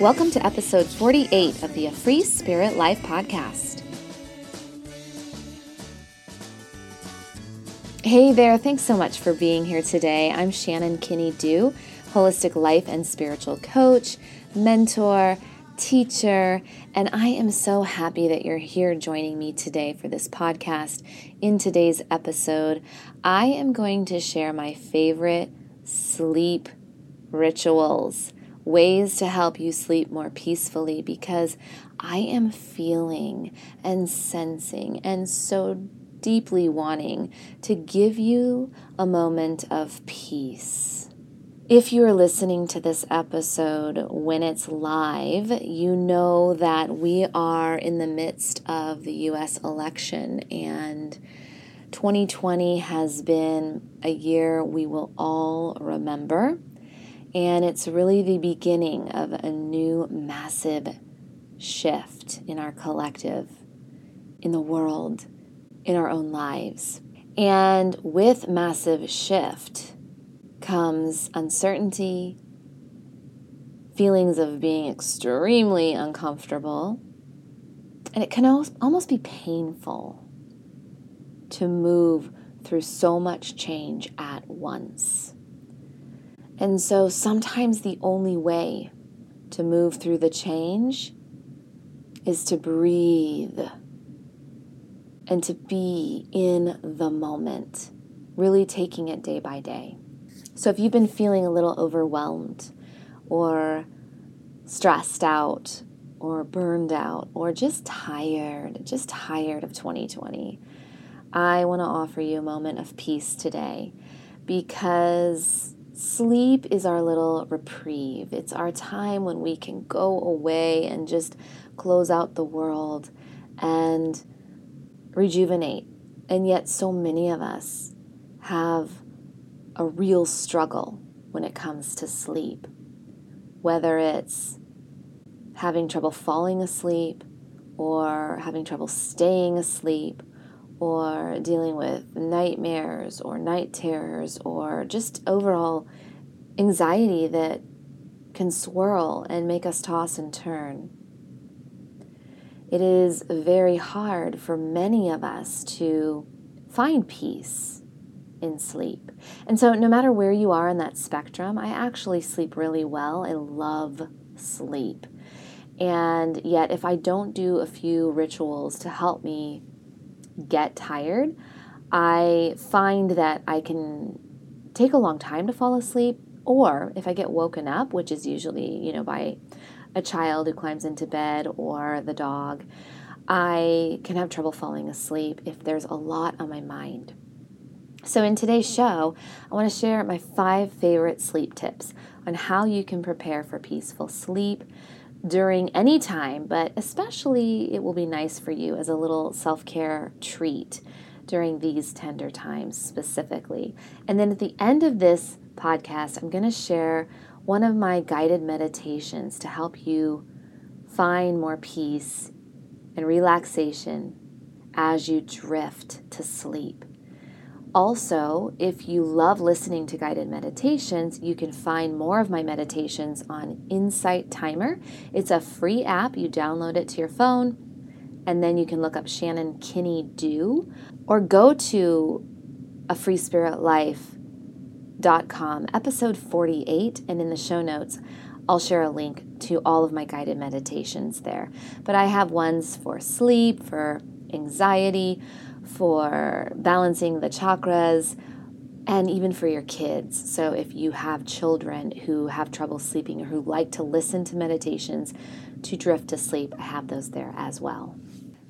Welcome to episode 48 of the A Free Spirit Life podcast. Hey there, thanks so much for being here today. I'm Shannon Kinney-Düh, holistic life and spiritual coach, mentor, teacher, and I am so happy that you're here joining me today for this podcast. In today's episode, I am going to share my favorite sleep rituals ways to help you sleep more peacefully because I am feeling and sensing and so deeply wanting to give you a moment of peace. If you are listening to this episode when it's live, you know that we are in the midst of the US election and 2020 has been a year we will all remember. And it's really the beginning of a new massive shift in our collective, in the world, in our own lives. And with massive shift comes uncertainty, feelings of being extremely uncomfortable, and it can almost be painful to move through so much change at once. And so sometimes the only way to move through the change is to breathe and to be in the moment, really taking it day by day. So if you've been feeling a little overwhelmed or stressed out or burned out or just tired, just tired of 2020, I want to offer you a moment of peace today because Sleep is our little reprieve. It's our time when we can go away and just close out the world and rejuvenate. And yet, so many of us have a real struggle when it comes to sleep, whether it's having trouble falling asleep or having trouble staying asleep or dealing with nightmares or night terrors or just overall anxiety that can swirl and make us toss and turn. It is very hard for many of us to find peace in sleep. And so, no matter where you are in that spectrum, I actually sleep really well. I love sleep. And yet, if I don't do a few rituals to help me get tired, I find that I can take a long time to fall asleep, or if I get woken up, which is usually, you know, by a child who climbs into bed or the dog, I can have trouble falling asleep if there's a lot on my mind. So, in today's show, I want to share my five favorite sleep tips on how you can prepare for peaceful sleep during any time, but especially it will be nice for you as a little self care treat during these tender times specifically. And then at the end of this podcast, I'm going to share one of my guided meditations to help you find more peace and relaxation as you drift to sleep. Also, if you love listening to guided meditations, you can find more of my meditations on Insight Timer. It's a free app. You download it to your phone, and then you can look up Shannon Kinney-Düh or go to a free spirit life.com, episode 48, and in the show notes, I'll share a link to all of my guided meditations there. But I have ones for sleep, for anxiety, for balancing the chakras, and even for your kids. So, if you have children who have trouble sleeping or who like to listen to meditations to drift to sleep, I have those there as well.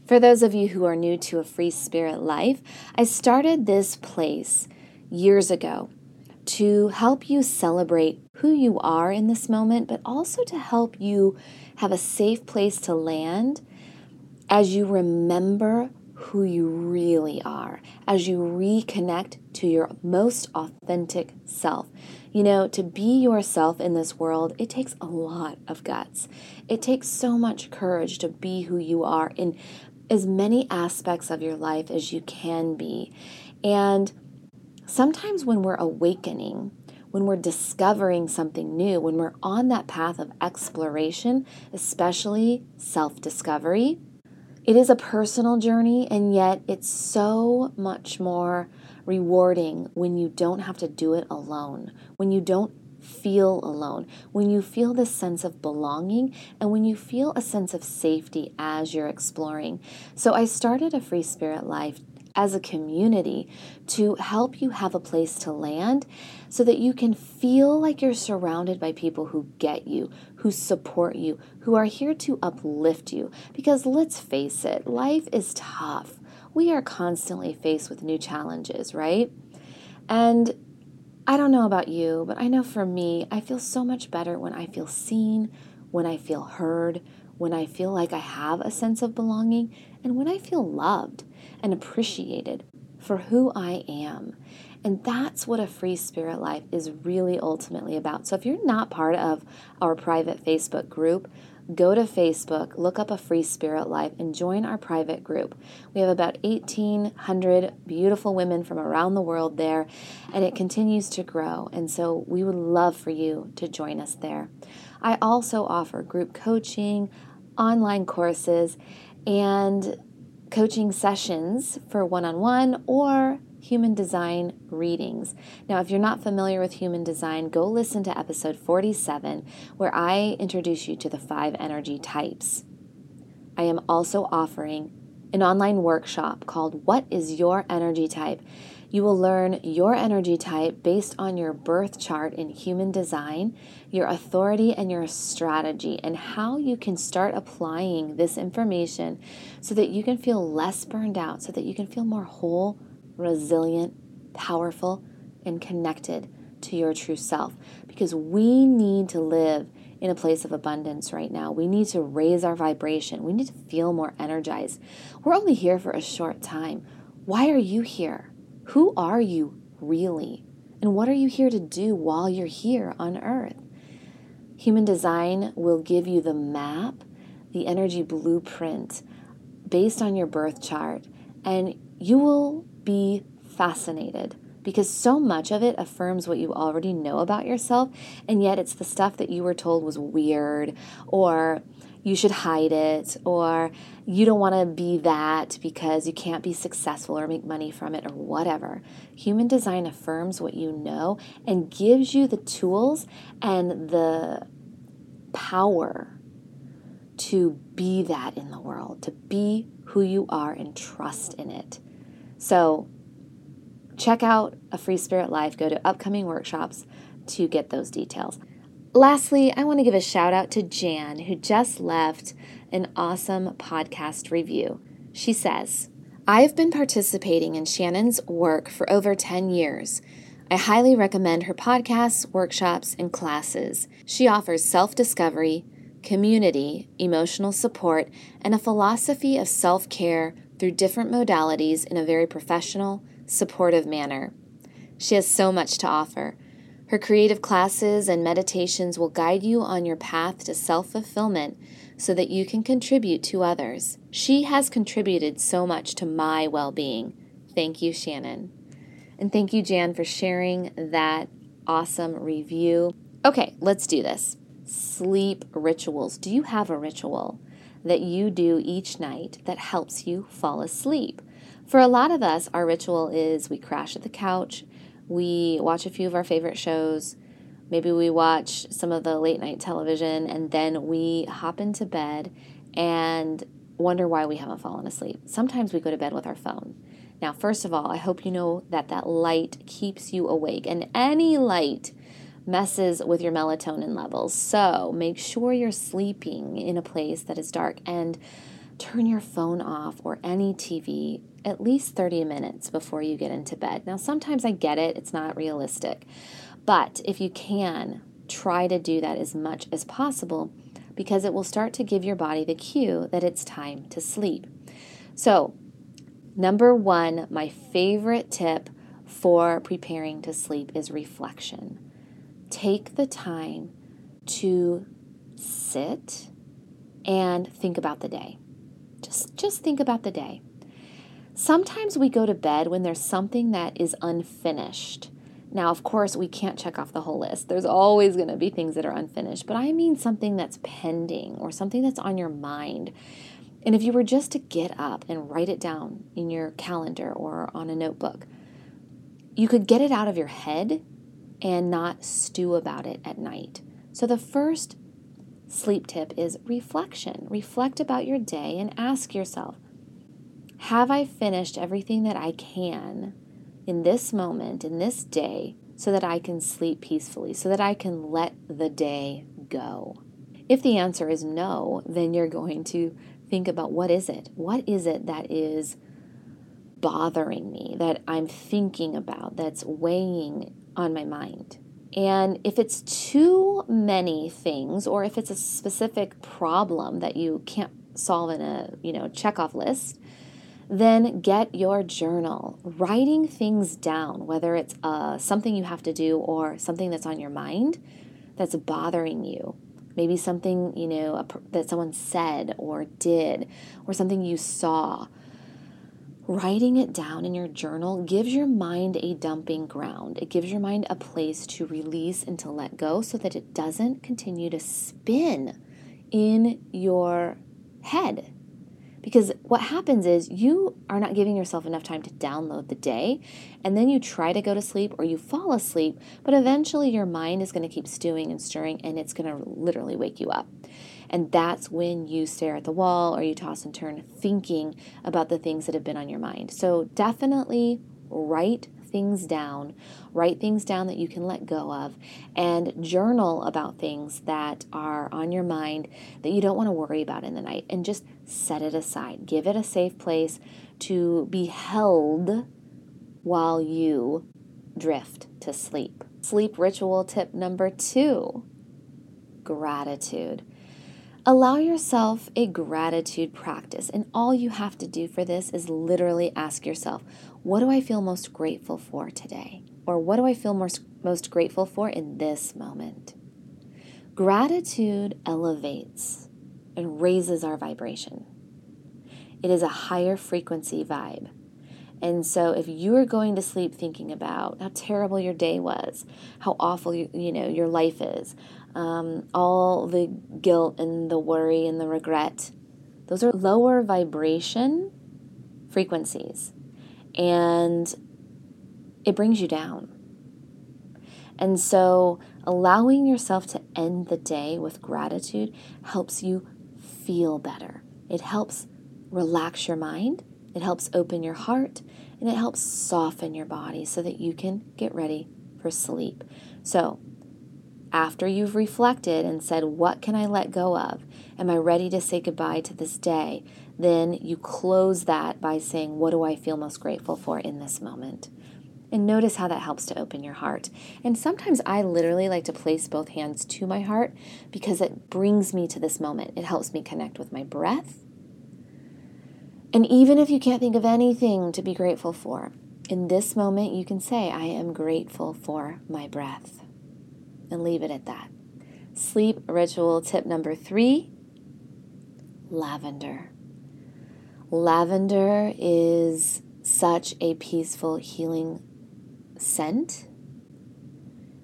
For those of you who are new to a free spirit life, I started this place years ago to help you celebrate who you are in this moment, but also to help you have a safe place to land as you remember who you really are, as you reconnect to your most authentic self. You know, to be yourself in this world, it takes a lot of guts. It takes so much courage to be who you are in as many aspects of your life as you can be. And sometimes when we're awakening, when we're discovering something new, when we're on that path of exploration, especially self discovery. It is a personal journey, and yet it's so much more rewarding when you don't have to do it alone, when you don't feel alone, when you feel this sense of belonging, and when you feel a sense of safety as you're exploring. So, I started a Free Spirit Life as a community to help you have a place to land so that you can feel like you're surrounded by people who get you, who support you, who are here to uplift you. Because let's face it, life is tough. We are constantly faced with new challenges, right? And I don't know about you, but I know for me, I feel so much better when I feel seen, when I feel heard, when I feel like I have a sense of belonging, and when I feel loved and appreciated for who I am. And that's what a free spirit life is really ultimately about. So if you're not part of our private Facebook group, go to Facebook, look up a free spirit life, and join our private group. We have about 1,800 beautiful women from around the world there, and it continues to grow. And so we would love for you to join us there. I also offer group coaching, online courses, and coaching sessions for one on one or human design readings. Now, if you're not familiar with human design, go listen to episode 47, where I introduce you to the five energy types. I am also offering an online workshop called What is Your Energy Type? You will learn your energy type based on your birth chart in human design, your authority, and your strategy, and how you can start applying this information so that you can feel less burned out, so that you can feel more whole, resilient, powerful, and connected to your true self. Because we need to live in a place of abundance right now. We need to raise our vibration. We need to feel more energized. We're only here for a short time. Why are you here? Who are you really? And what are you here to do while you're here on earth? Human design will give you the map, the energy blueprint based on your birth chart, and you will be fascinated because so much of it affirms what you already know about yourself, and yet it's the stuff that you were told was weird or you should hide it or you don't want to be that because you can't be successful or make money from it or whatever. Human design affirms what you know and gives you the tools and the power to be that in the world, to be who you are and trust in it. So, check out a free spirit life, go to upcoming workshops to get those details. Lastly, I want to give a shout out to Jan, who just left an awesome podcast review. She says, I've been participating in Shannon's work for over 10 years. I highly recommend her podcasts, workshops, and classes. She offers self discovery, community, emotional support, and a philosophy of self care through different modalities in a very professional, supportive manner. She has so much to offer. Her creative classes and meditations will guide you on your path to self fulfillment so that you can contribute to others. She has contributed so much to my well being. Thank you, Shannon. And thank you, Jan, for sharing that awesome review. Okay, let's do this. Sleep rituals. Do you have a ritual that you do each night that helps you fall asleep? For a lot of us, our ritual is we crash at the couch we watch a few of our favorite shows. Maybe we watch some of the late night television and then we hop into bed and wonder why we haven't fallen asleep. Sometimes we go to bed with our phone. Now, first of all, I hope you know that that light keeps you awake, and any light messes with your melatonin levels. So make sure you're sleeping in a place that is dark and turn your phone off or any TV at least 30 minutes before you get into bed. Now, sometimes I get it, it's not realistic, but if you can, try to do that as much as possible because it will start to give your body the cue that it's time to sleep. So, number one, my favorite tip for preparing to sleep is reflection. Take the time to sit and think about the day. Just, just think about the day. Sometimes we go to bed when there's something that is unfinished Now, of course, we can't check off the whole list. There's always going to be things that are unfinished, but I mean something that's pending or something that's on your mind. And if you were just to get up and write it down in your calendar or on a notebook, you could get it out of your head and not stew about it at night. So, the first sleep tip is reflection. Reflect about your day and ask yourself Have I finished everything that I can in this moment, in this day, so that I can sleep peacefully, so that I can let the day go? If the answer is no, then you're going to think about what is it? What is it that is bothering me, that I'm thinking about, that's weighing on my mind? And if it's too many things, or if it's a specific problem that you can't solve in a you know checkoff list, then get your journal. Writing things down, whether it's uh, something you have to do or something that's on your mind that's bothering you. Maybe something you know a, that someone said or did, or something you saw Writing it down in your journal gives your mind a dumping ground. It gives your mind a place to release and to let go so that it doesn't continue to spin in your head. Because what happens is you are not giving yourself enough time to download the day, and then you try to go to sleep or you fall asleep, but eventually your mind is going to keep stewing and stirring and it's going to literally wake you up. And that's when you stare at the wall or you toss and turn thinking about the things that have been on your mind. So definitely write things down, write things down that you can let go of, and journal about things that are on your mind that you don't want to worry about in the night, and just set it aside. Give it a safe place to be held while you drift to sleep. Sleep ritual tip number two gratitude. Allow yourself a gratitude practice, and all you have to do for this is literally ask yourself, What do I feel most grateful for today? Or what do I feel most, most grateful for in this moment? Gratitude elevates and raises our vibration. It is a higher frequency vibe. And so if you are going to sleep thinking about how terrible your day was, how awful you, you know your life is, um, all the guilt and the worry and the regret. Those are lower vibration frequencies, and it brings you down. And so, allowing yourself to end the day with gratitude helps you feel better. It helps relax your mind, it helps open your heart, and it helps soften your body so that you can get ready for sleep. So, after you've reflected and said, What can I let go of? Am I ready to say goodbye to this day? Then you close that by saying, What do I feel most grateful for in this moment? And notice how that helps to open your heart. And sometimes I literally like to place both hands to my heart because it brings me to this moment. It helps me connect with my breath. And even if you can't think of anything to be grateful for, in this moment you can say, I am grateful for my breath and leave it at that. Sleep ritual tip number three lavender. Lavender is such a peaceful, healing scent.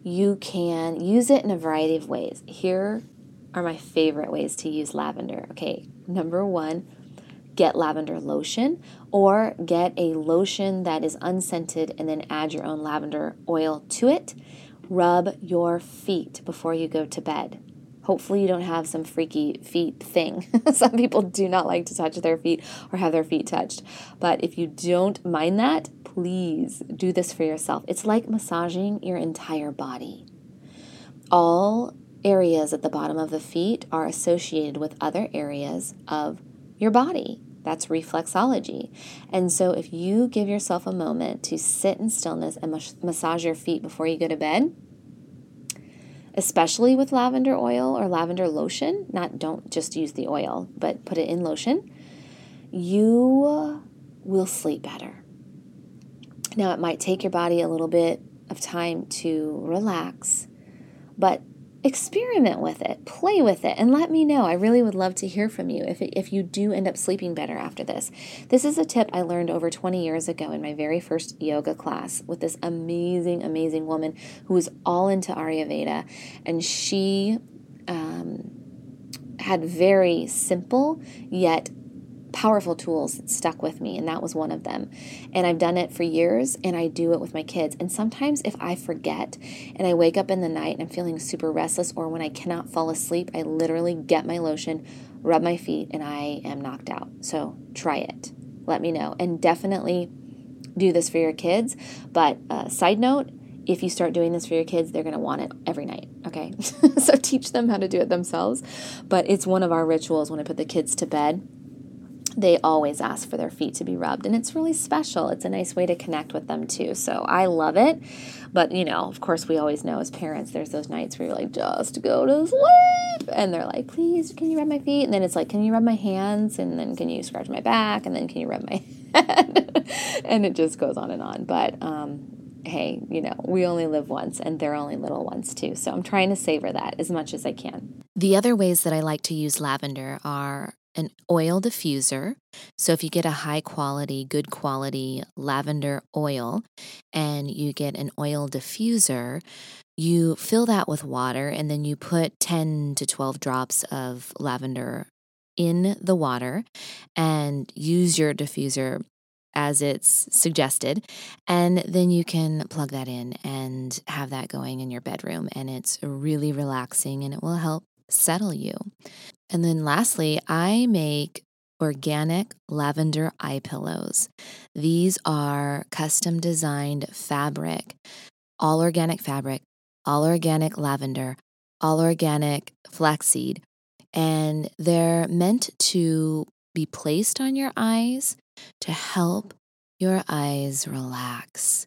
You can use it in a variety of ways. Here are my favorite ways to use lavender. Okay, number one, get lavender lotion or get a lotion that is unscented and then add your own lavender oil to it rub your feet before you go to bed. Hopefully, you don't have some freaky feet thing. some people do not like to touch their feet or have their feet touched. But if you don't mind that, please do this for yourself. It's like massaging your entire body. All areas at the bottom of the feet are associated with other areas of your body. That's reflexology. And so, if you give yourself a moment to sit in stillness and mas- massage your feet before you go to bed, especially with lavender oil or lavender lotion, not don't just use the oil, but put it in lotion, you will sleep better. Now, it might take your body a little bit of time to relax, but experiment with it, play with it, and let me know. I really would love to hear from you if, if you do end up sleeping better after this. This is a tip I learned over 20 years ago in my very first yoga class with this amazing, amazing woman who was all into Ayurveda. And she um, had very simple yet powerful tools that stuck with me, and that was one of them. And I've done it for years, and I do it with my kids. And sometimes, if I forget and I wake up in the night and I'm feeling super restless, or when I cannot fall asleep, I literally get my lotion, rub my feet, and I am knocked out. So try it. Let me know. And definitely do this for your kids. But, uh, side note, if you start doing this for your kids, they're going to want it every night. Okay. so teach them how to do it themselves. But it's one of our rituals when I put the kids to bed they always ask for their feet to be rubbed and it's really special. It's a nice way to connect with them too. So i love it. But you know of course we always know as parents there's those nights where you're like just go to sleep. And they're like please can you rub my feet? And then it's like can you rub my hands? And then can you scratch my back? And then can you rub my head? And it just goes on and on. But um hey, you know, we only live once and they're only little ones too. So I'm trying to savor that as much as I can. The other ways that I like to use lavender are an oil diffuser. So if you get a high quality, good quality lavender oil and you get an oil diffuser, you fill that with water and then you put 10 to 12 drops of lavender in the water and use your diffuser as it's suggested. And then you can plug that in and have that going in your bedroom. And it's really relaxing and it will help settle you. And then lastly, I make organic lavender eye pillows. These are custom designed fabric, all organic fabric, all organic lavender, all organic flaxseed, and they're meant to be placed on your eyes to help your eyes relax.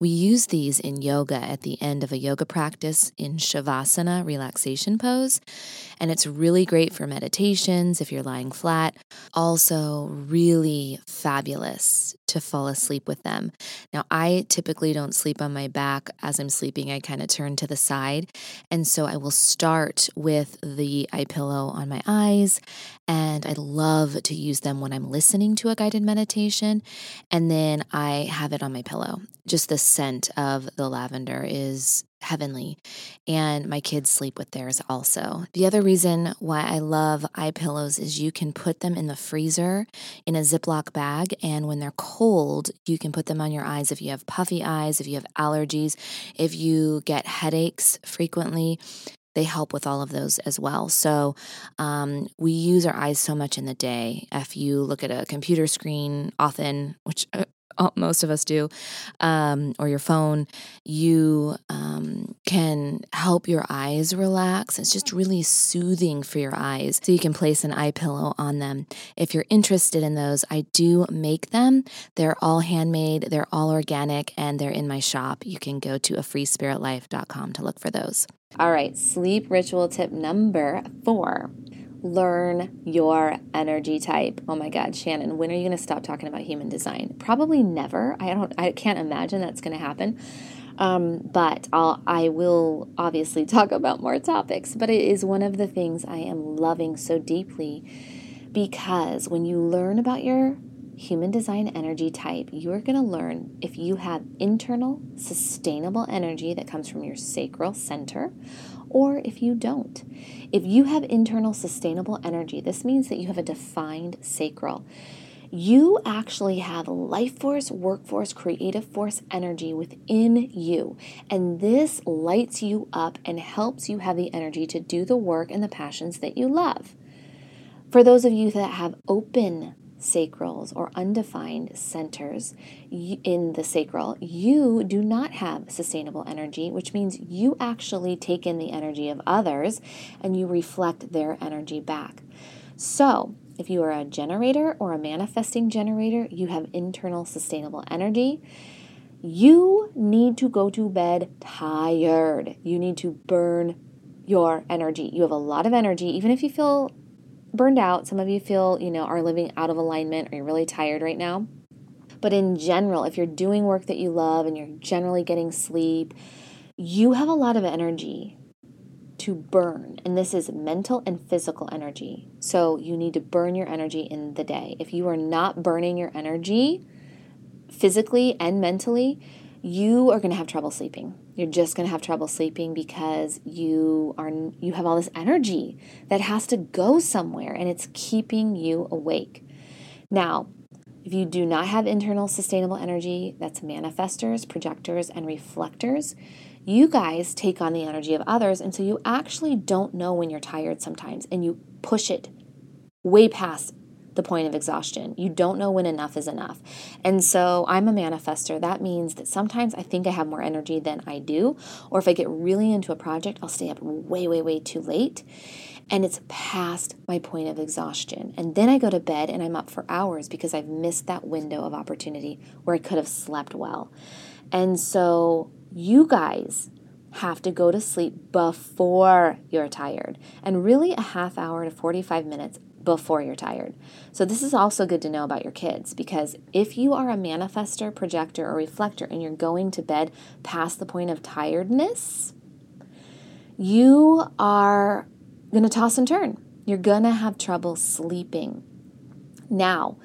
We use these in yoga at the end of a yoga practice in Shavasana relaxation pose. And it's really great for meditations if you're lying flat. Also, really fabulous to fall asleep with them. Now, I typically don't sleep on my back as I'm sleeping, I kind of turn to the side. And so I will start with the eye pillow on my eyes. And I love to use them when I'm listening to a guided meditation. And then I have it on my pillow. Just the scent of the lavender is heavenly. And my kids sleep with theirs also. The other reason why I love eye pillows is you can put them in the freezer in a Ziploc bag. And when they're cold, you can put them on your eyes if you have puffy eyes, if you have allergies, if you get headaches frequently. They help with all of those as well. So, um, we use our eyes so much in the day. If you look at a computer screen often, which uh, most of us do, um, or your phone, you um, can help your eyes relax. It's just really soothing for your eyes. So you can place an eye pillow on them. If you're interested in those, I do make them. They're all handmade, they're all organic, and they're in my shop. You can go to a freespiritlife.com to look for those. All right, sleep ritual tip number four learn your energy type. Oh my God, Shannon, when are you going to stop talking about human design? Probably never. I don't. I can't imagine that's going to happen. Um, but I'll, I will obviously talk about more topics. But it is one of the things I am loving so deeply because when you learn about your human design energy type, you are going to learn if you have internal, sustainable energy that comes from your sacral center or if you don't. If you have internal sustainable energy, this means that you have a defined sacral. You actually have life force, workforce, creative force energy within you. And this lights you up and helps you have the energy to do the work and the passions that you love. For those of you that have open sacrals or undefined centers in the sacral, you do not have sustainable energy, which means you actually take in the energy of others and you reflect their energy back. So, if you are a generator or a manifesting generator, you have internal sustainable energy. You need to go to bed tired. You need to burn your energy. You have a lot of energy, even if you feel burned out. Some of you feel, you know, are living out of alignment or you're really tired right now. But in general, if you're doing work that you love and you're generally getting sleep, you have a lot of energy to burn, and this is mental and physical energy. So you need to burn your energy in the day. If you are not burning your energy physically and mentally, you are going to have trouble sleeping. You're just going to have trouble sleeping because you are you have all this energy that has to go somewhere and it's keeping you awake. Now, if you do not have internal sustainable energy, that's manifestors, projectors, and reflectors, you guys take on the energy of others. And so you actually don't know when you're tired sometimes and you push it way past the point of exhaustion. You don't know when enough is enough. And so I'm a manifester. That means that sometimes I think I have more energy than I do. Or if I get really into a project, I'll stay up way, way, way too late. And it's past my point of exhaustion. And then I go to bed and I'm up for hours because I've missed that window of opportunity where I could have slept well. And so you guys have to go to sleep before you're tired, and really a half hour to 45 minutes before you're tired. So, this is also good to know about your kids because if you are a manifester, projector, or reflector and you're going to bed past the point of tiredness, you are going to toss and turn. You're going to have trouble sleeping. Now,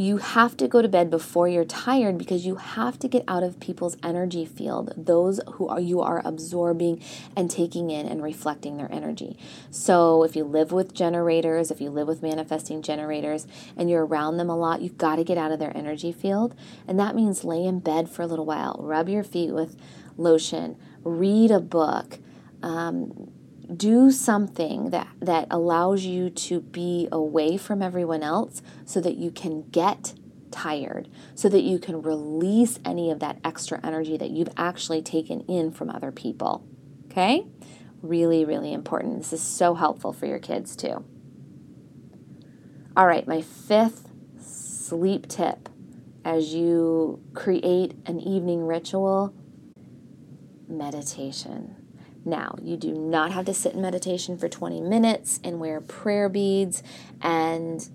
you have to go to bed before you're tired because you have to get out of people's energy field, those who are you are absorbing and taking in and reflecting their energy. So if you live with generators, if you live with manifesting generators and you're around them a lot, you've got to get out of their energy field. And that means lay in bed for a little while, rub your feet with lotion, read a book. Um, do something that, that allows you to be away from everyone else so that you can get tired, so that you can release any of that extra energy that you've actually taken in from other people. Okay? Really, really important. This is so helpful for your kids too. All right, my fifth sleep tip as you create an evening ritual meditation. Now, you do not have to sit in meditation for 20 minutes and wear prayer beads and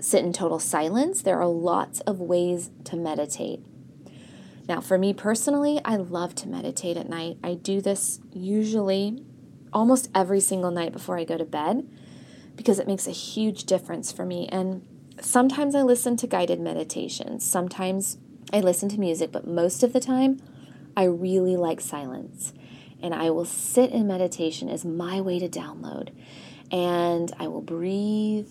sit in total silence. There are lots of ways to meditate. Now, for me personally, I love to meditate at night. I do this usually almost every single night before I go to bed because it makes a huge difference for me. And sometimes I listen to guided meditations, sometimes I listen to music, but most of the time, I really like silence and I will sit in meditation as my way to download. And I will breathe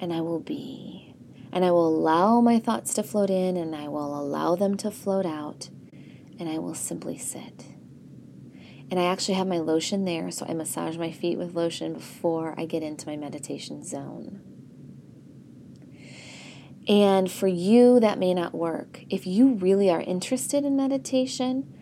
and I will be. And I will allow my thoughts to float in and I will allow them to float out. And I will simply sit. And I actually have my lotion there, so I massage my feet with lotion before I get into my meditation zone. And for you, that may not work. If you really are interested in meditation,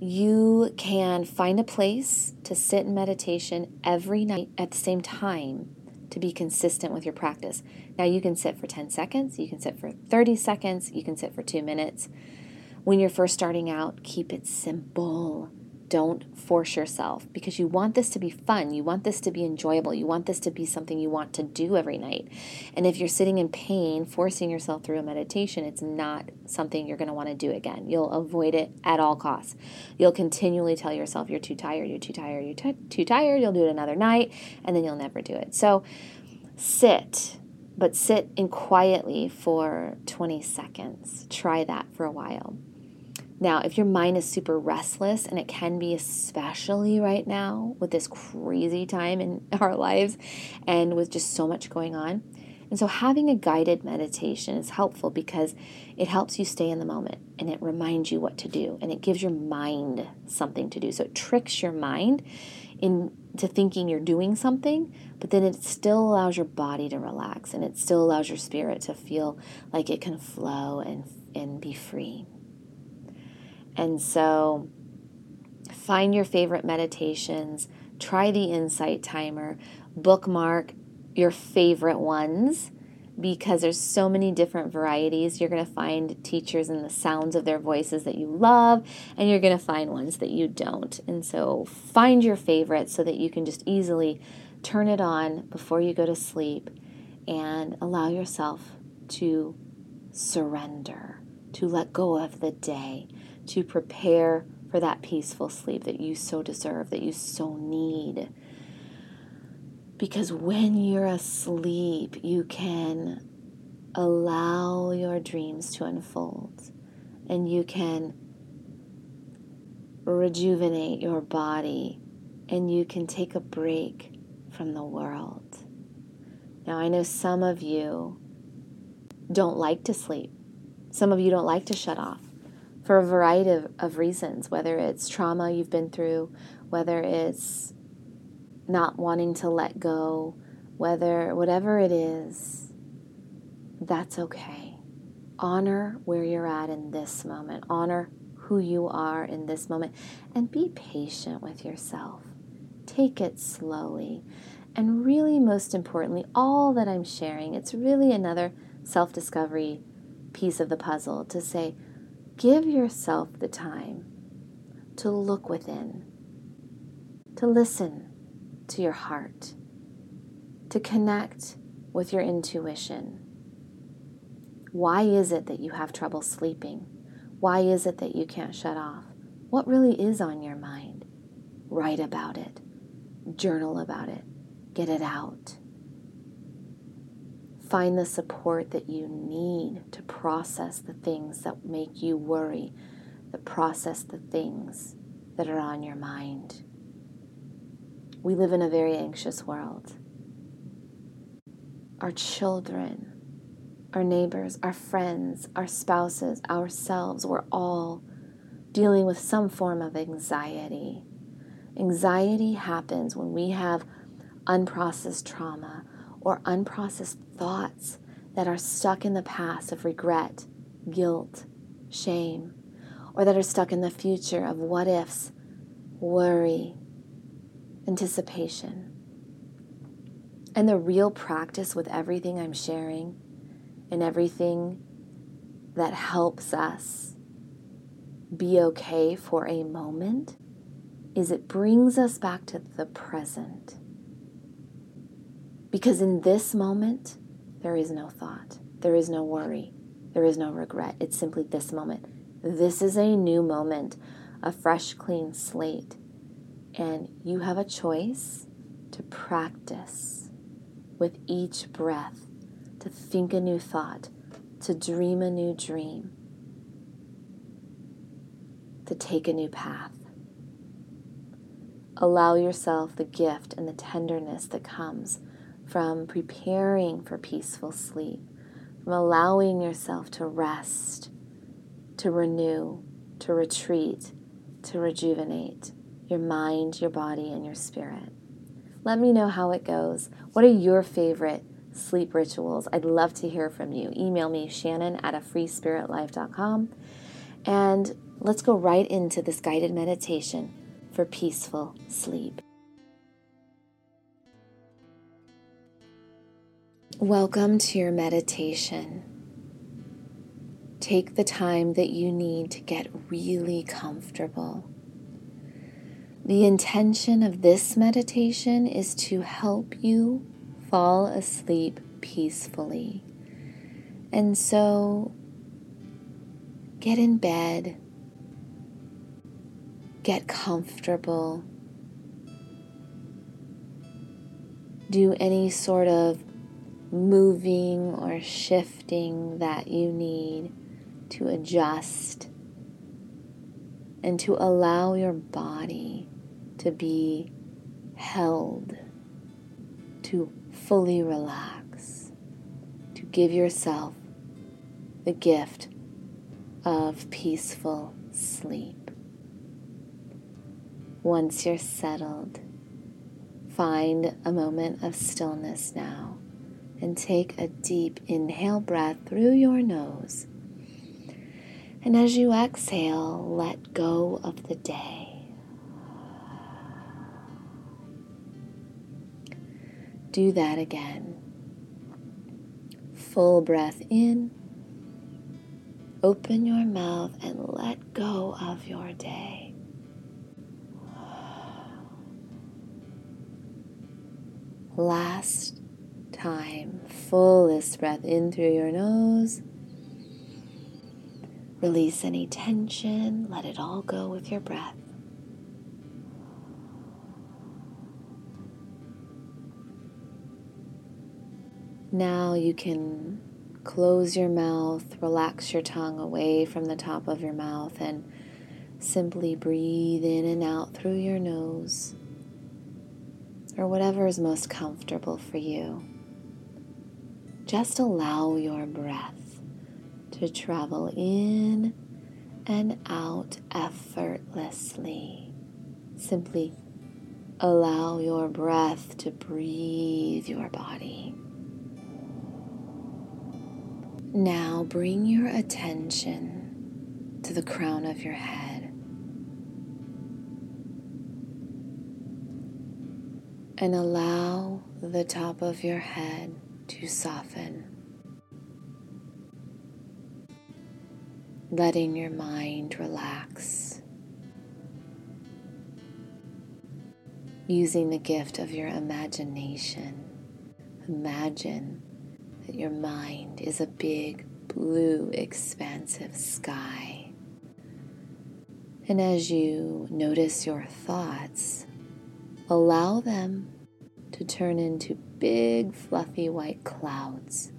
you can find a place to sit in meditation every night at the same time to be consistent with your practice. Now, you can sit for 10 seconds, you can sit for 30 seconds, you can sit for two minutes. When you're first starting out, keep it simple. Don't force yourself because you want this to be fun. You want this to be enjoyable. You want this to be something you want to do every night. And if you're sitting in pain, forcing yourself through a meditation, it's not something you're going to want to do again. You'll avoid it at all costs. You'll continually tell yourself you're too tired, you're too tired, you're t- too tired. You'll do it another night, and then you'll never do it. So sit, but sit in quietly for 20 seconds. Try that for a while. Now, if your mind is super restless, and it can be especially right now with this crazy time in our lives and with just so much going on. And so, having a guided meditation is helpful because it helps you stay in the moment and it reminds you what to do and it gives your mind something to do. So, it tricks your mind into thinking you're doing something, but then it still allows your body to relax and it still allows your spirit to feel like it can flow and, and be free. And so find your favorite meditations, try the insight timer, bookmark your favorite ones because there's so many different varieties. You're going to find teachers and the sounds of their voices that you love, and you're going to find ones that you don't. And so find your favorite so that you can just easily turn it on before you go to sleep and allow yourself to surrender, to let go of the day, to prepare for that peaceful sleep that you so deserve, that you so need. Because when you're asleep, you can allow your dreams to unfold and you can rejuvenate your body and you can take a break from the world. Now, I know some of you don't like to sleep, some of you don't like to shut off for a variety of, of reasons, whether it's trauma you've been through, whether it's not wanting to let go, whether whatever it is, that's okay. Honor where you're at in this moment. Honor who you are in this moment and be patient with yourself. Take it slowly. And really, most importantly, all that I'm sharing, it's really another self discovery piece of the puzzle to say, give yourself the time to look within, to listen to your heart, to connect with your intuition. Why is it that you have trouble sleeping? Why is it that you can't shut off? What really is on your mind? Write about it, journal about it, get it out. Find the support that you need to process the things that make you worry, to process the things that are on your mind. We live in a very anxious world. Our children, our neighbors, our friends, our spouses, ourselves, we're all dealing with some form of anxiety. Anxiety happens when we have unprocessed trauma or unprocessed thoughts that are stuck in the past of regret, guilt, shame, or that are stuck in the future of what ifs, worry, anticipation. And the real practice with everything I'm sharing and everything that helps us be okay for a moment is it brings us back to the present. Because in this moment, there is no thought, there is no worry, there is no regret. It's simply this moment. This is a new moment, a fresh, clean slate. And you have a choice to practice with each breath, to think a new thought, to dream a new dream, to take a new path. Allow yourself the gift and the tenderness that comes from preparing for peaceful sleep, from allowing yourself to rest, to renew, to retreat, to rejuvenate your mind, your body, and your spirit. Let me know how it goes. What are your favorite sleep rituals? I'd love to hear from you. Email me, Shannon at a freespiritlife.com. And let's go right into this guided meditation for peaceful sleep. Welcome to your meditation. Take the time that you need to get really comfortable. The intention of this meditation is to help you fall asleep peacefully. And so get in bed, get comfortable, do any sort of moving or shifting that you need to adjust and to allow your body to be held, to fully relax, to give yourself the gift of peaceful sleep. Once you're settled, find a moment of stillness now and take a deep inhale breath through your nose. And as you exhale, let go of the day. Do that again. Full breath in. Open your mouth and let go of your day. Last time. Fullest breath in through your nose. Release any tension. Let it all go with your breath. Now you can close your mouth, relax your tongue away from the top of your mouth, and simply breathe in and out through your nose or whatever is most comfortable for you. Just allow your breath to travel in and out effortlessly. Simply allow your breath to breathe your body. Now bring your attention to the crown of your head. And allow the top of your head to soften, letting your mind relax. Using the gift of your imagination, imagine that your mind is a big, blue, expansive sky. And as you notice your thoughts, allow them to turn into big, fluffy white clouds.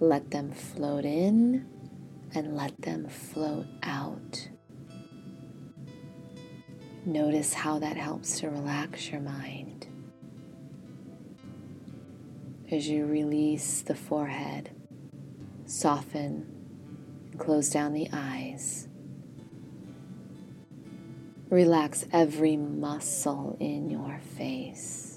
Let them float in and let them float out. Notice how that helps to relax your mind as you release the forehead, soften, close down the eyes. Relax every muscle in your face.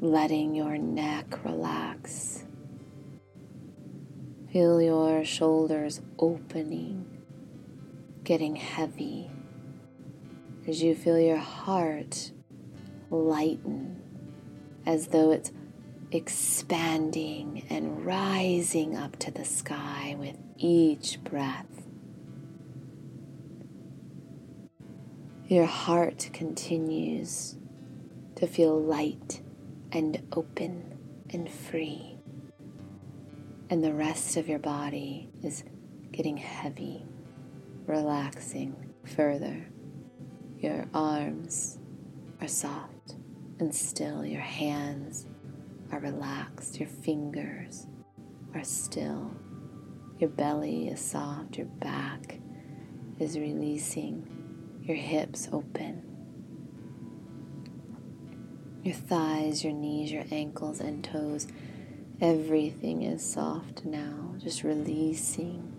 Letting your neck relax. Feel your shoulders opening, getting heavy as you feel your heart lighten as though it's expanding and rising up to the sky with each breath. Your heart continues to feel light and open and free, and the rest of your body is getting heavy, relaxing further. Your arms are soft and still. Your hands are relaxed. Your fingers are still. Your belly is soft. Your back is releasing. Your hips open. Your thighs, your knees, your ankles, and toes. Everything is soft now. Just releasing,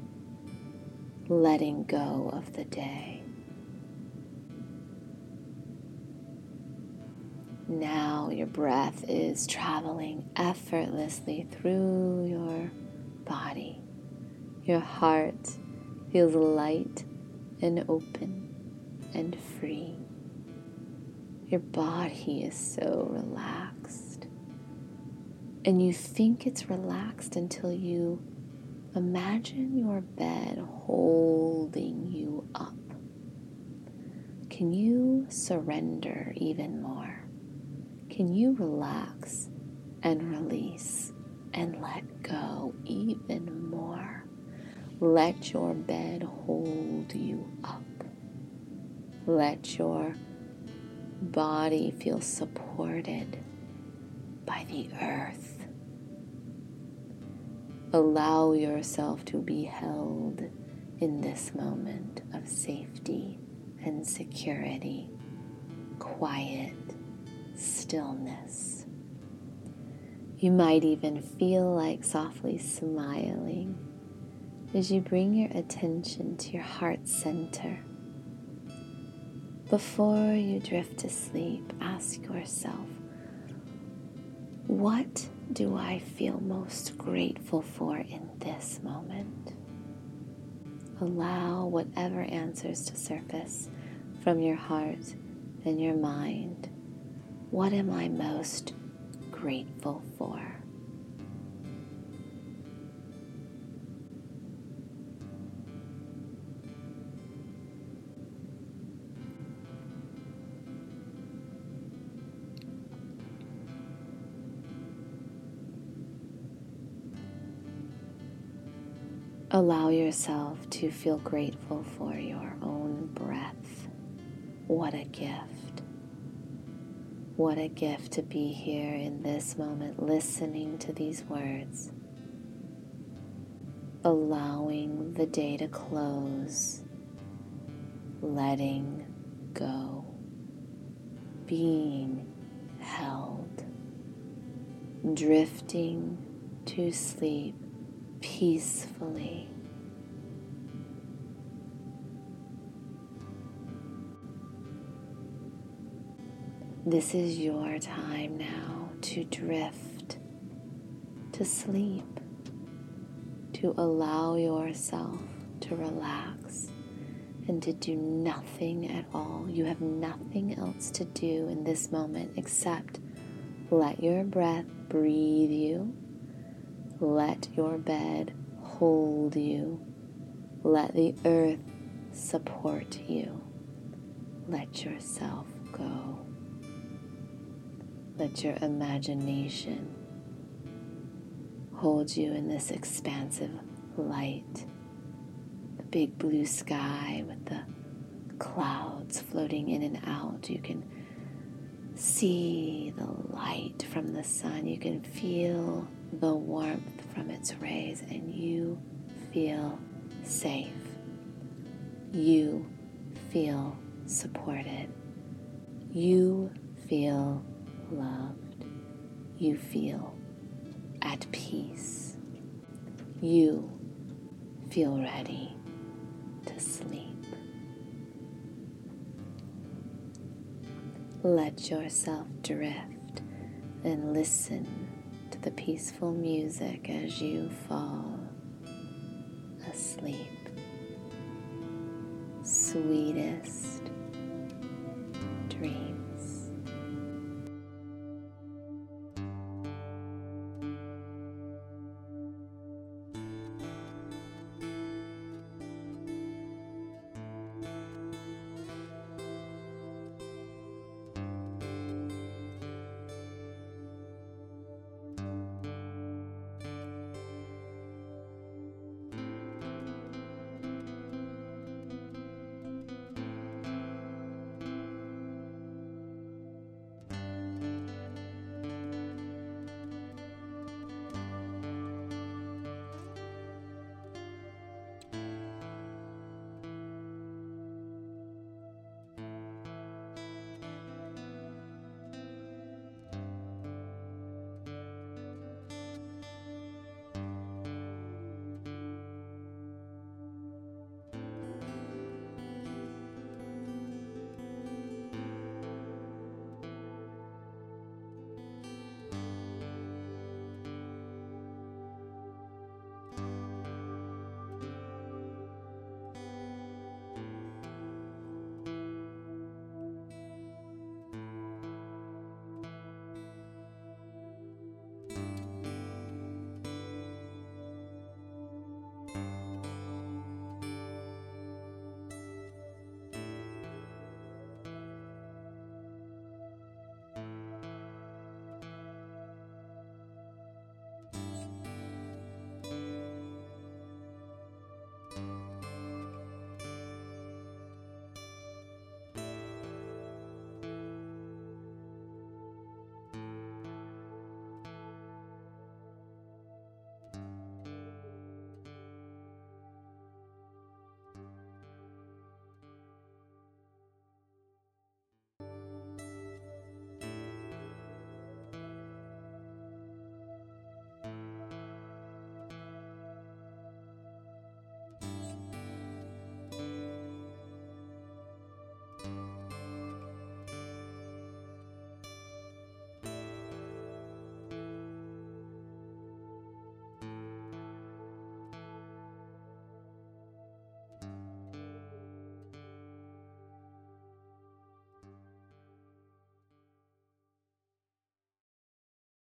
letting go of the day. Now your breath is traveling effortlessly through your body. Your heart feels light and open and free. Your body is so relaxed. And you think it's relaxed until you imagine your bed holding you up. Can you surrender even more? can you relax and release and let go even more? Let your bed hold you up. Let your body feels supported by the earth. Allow yourself to be held in this moment of safety and security, quiet stillness. You might even feel like softly smiling as you bring your attention to your heart center. Before you drift to sleep, ask yourself, what do I feel most grateful for in this moment? Allow whatever answers to surface from your heart and your mind what am I most grateful for? Allow yourself to feel grateful for your own breath. What a gift. What a gift to be here in this moment, listening to these words, allowing the day to close, letting go, being held, drifting to sleep peacefully. This is your time now to drift, to sleep, to allow yourself to relax and to do nothing at all. You have nothing else to do in this moment except let your breath breathe you, let your bed hold you, let the earth support you, let yourself go. Let your imagination hold you in this expansive light, the big blue sky with the clouds floating in and out. You can see the light from the sun, you can feel the warmth from its rays, and you feel safe. You feel supported. You feel loved. You feel at peace. You feel ready to sleep. Let yourself drift and listen to the peaceful music as you fall asleep. Sweetest dreams.